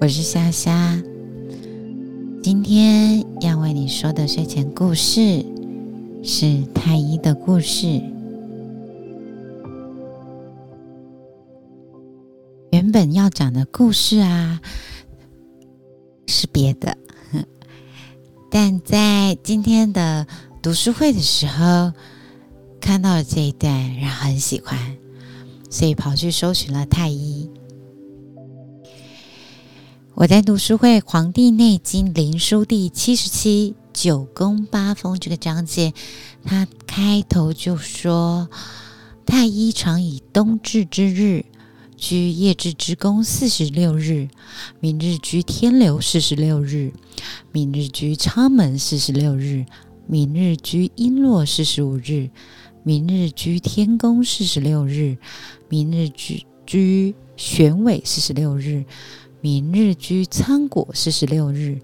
我是虾虾。今天要为你说的睡前故事是太医的故事。原本要讲的故事啊，是别的，但在今天的读书会的时候看到了这一段，然后很喜欢，所以跑去搜寻了太医。我在读书会《黄帝内经·灵书》第七十七“九宫八风”这个章节，它开头就说：“太医常以冬至之日居夜至之宫四十六日，明日居天流四十六日，明日居昌门四十六日，明日居阴络四十五日，明日居天宫四十六日，明日居居玄尾四十六日。”明日居仓果四十六日，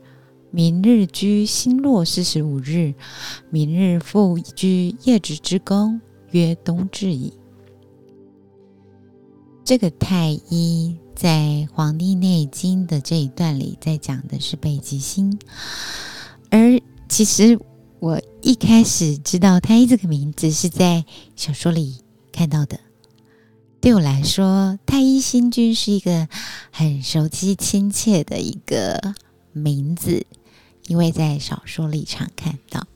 明日居星落四十五日，明日复居夜值之宫，曰冬至矣。这个太医在《黄帝内经》的这一段里，在讲的是北极星。而其实我一开始知道太医这个名字，是在小说里看到的。对我来说，太医星君是一个很熟悉、亲切的一个名字，因为在小说里常看到。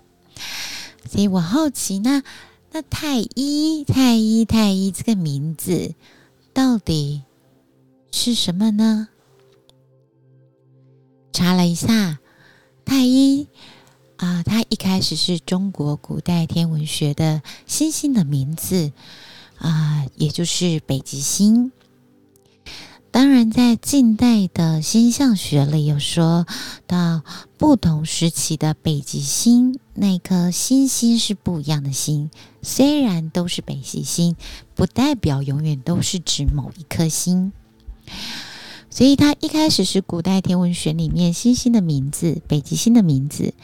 所以我好奇，那那太医、太医、太医这个名字到底是什么呢？查了一下，太医啊，它一开始是中国古代天文学的星星的名字。啊，也就是北极星。当然，在近代的星象学里，有说到不同时期的北极星那颗星星是不一样的星。虽然都是北极星，不代表永远都是指某一颗星。所以，它一开始是古代天文学里面星星的名字，北极星的名字。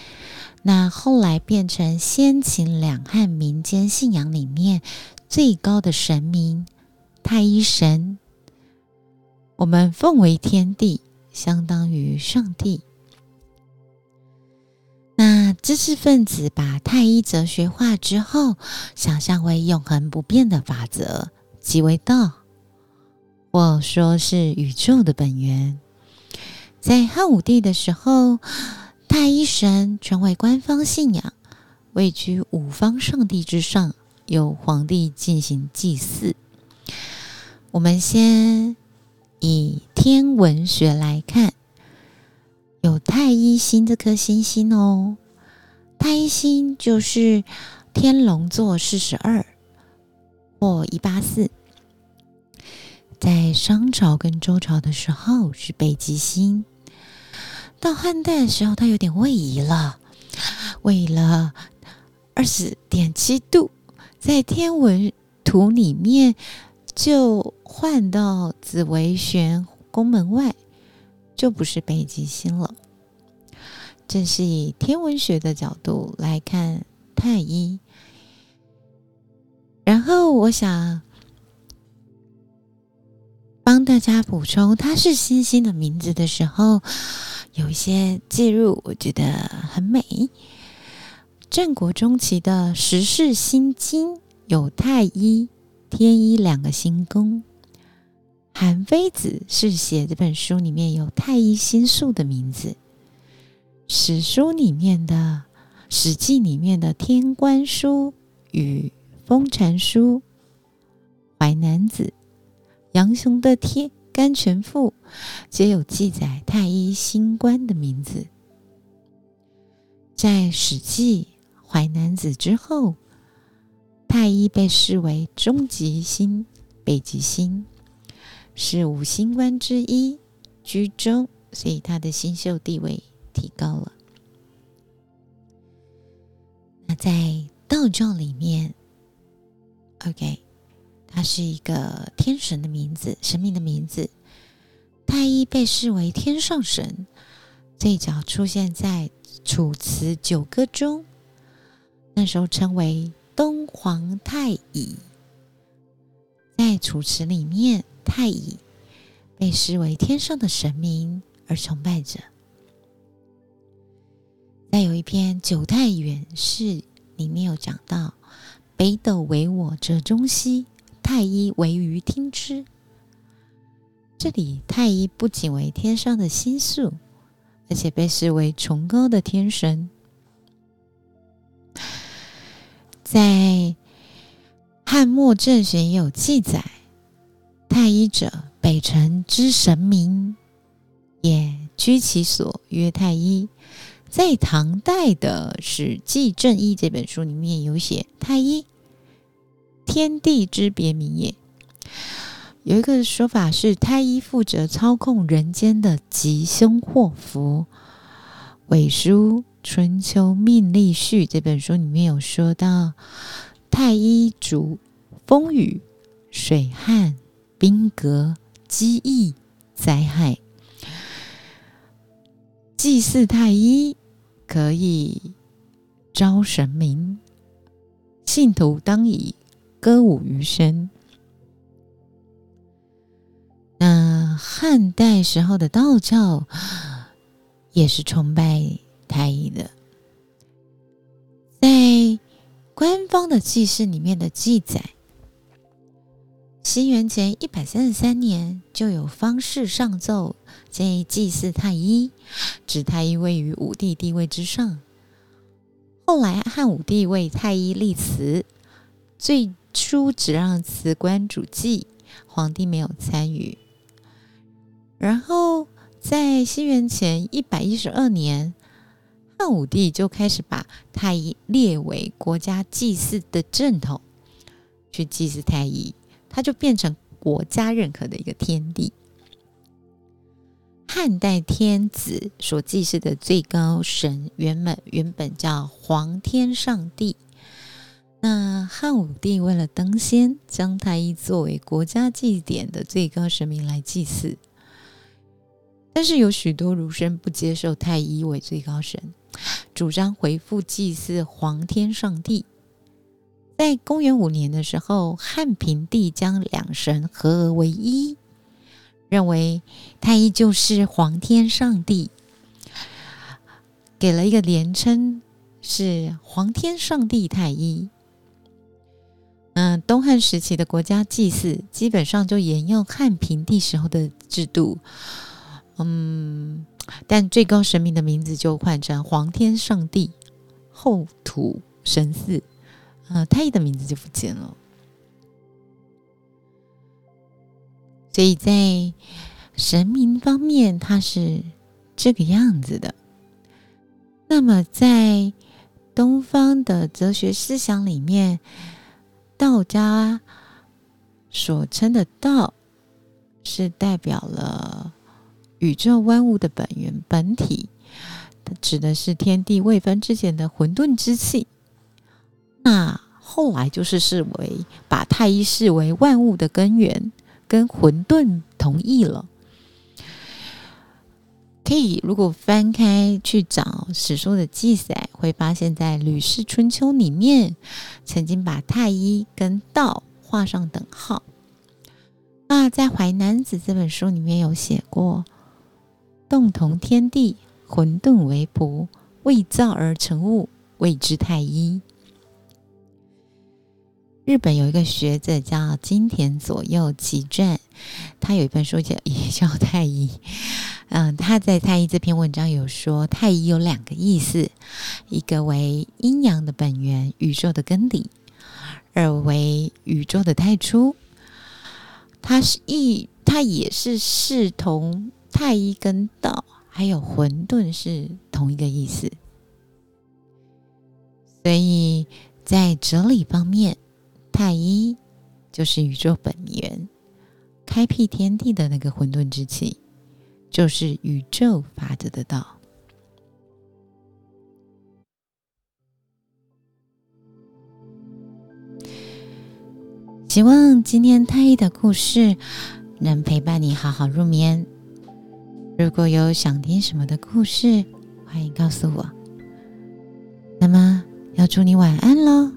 那后来变成先秦两汉民间信仰里面。最高的神明太一神，我们奉为天地，相当于上帝。那知识分子把太一哲学化之后，想象为永恒不变的法则，即为道，或说是宇宙的本源。在汉武帝的时候，太一神成为官方信仰，位居五方上帝之上。由皇帝进行祭祀。我们先以天文学来看，有太一星这颗星星哦。太一星就是天龙座四十二或一八四，在商朝跟周朝的时候是北极星，到汉代的时候它有点位移了，位移了二十点七度。在天文图里面，就换到紫微玄宫门外，就不是北极星了。这是以天文学的角度来看太一。然后我想帮大家补充，它是星星的名字的时候，有一些介入，我觉得很美。战国中期的《十世心经》有太一、天一两个星宫。韩非子是写这本书里面有太一星宿的名字。史书里面的《史记》里面的《天官书》与《封禅书》，《淮南子》、杨雄的《天甘全赋》皆有记载太一星官的名字。在《史记》。淮南子之后，太一被视为终极星，北极星是五星官之一，居中，所以他的星宿地位提高了。那在道教里面，OK，它是一个天神的名字，神明的名字。太一被视为天上神，最早出现在《楚辞九歌》中。那时候称为东皇太乙，在楚辞里面，太乙被视为天上的神明，而崇拜着。再有一篇《九太远士》里面有讲到：“北斗为我折中西，太一为于听之。”这里太一不仅为天上的星宿，而且被视为崇高的天神。在汉末正玄也有记载：“太医者，北辰之神明也，居其所曰太医。”在唐代的《史记正义》这本书里面有写太医，天地之别名也。有一个说法是太医负责操控人间的吉凶祸福。《伪书春秋命历序》这本书里面有说到，太医主风雨、水旱、兵革、饥疫、灾害。祭祀太医。可以招神明，信徒当以歌舞于身。那汉代时候的道教也是崇拜太医的，在官方的祭祀里面的记载，西元前一百三十三年就有方士上奏。建议祭祀太医，指太医位于武帝地位之上。后来汉武帝为太医立祠，最初只让祠官主祭，皇帝没有参与。然后在西元前一百一十二年，汉武帝就开始把太一列为国家祭祀的正统，去祭祀太一，他就变成国家认可的一个天地。汉代天子所祭祀的最高神，原本原本叫皇天上帝。那汉武帝为了登仙，将太一作为国家祭典的最高神明来祭祀。但是有许多儒生不接受太一为最高神，主张回复祭祀皇天上帝。在公元五年的时候，汉平帝将两神合而为一。认为太一就是皇天上帝，给了一个连称是皇天上帝太一。嗯，东汉时期的国家祭祀基本上就沿用汉平帝时候的制度，嗯，但最高神明的名字就换成皇天上帝后土神祀，呃，太一的名字就不见了。所以在神明方面，它是这个样子的。那么，在东方的哲学思想里面，道家所称的道，是代表了宇宙万物的本源本体，它指的是天地未分之前的混沌之气。那后来就是视为把太一视为万物的根源。跟混沌同意了，可以如果翻开去找史书的记载，会发现在《吕氏春秋》里面曾经把太一跟道画上等号。那在《淮南子》这本书里面有写过：“动同天地，混沌为仆，未造而成物，谓之太一。”日本有一个学者叫金田左右吉传，他有一本书叫也叫太一。嗯，他在太一这篇文章有说，太一有两个意思，一个为阴阳的本源，宇宙的根底；二为宇宙的太初。它是一，它也是视同太一跟道还有混沌是同一个意思。所以在哲理方面。太一就是宇宙本源，开辟天地的那个混沌之气，就是宇宙法则的道。希望今天太一的故事能陪伴你好好入眠。如果有想听什么的故事，欢迎告诉我。那么，要祝你晚安喽。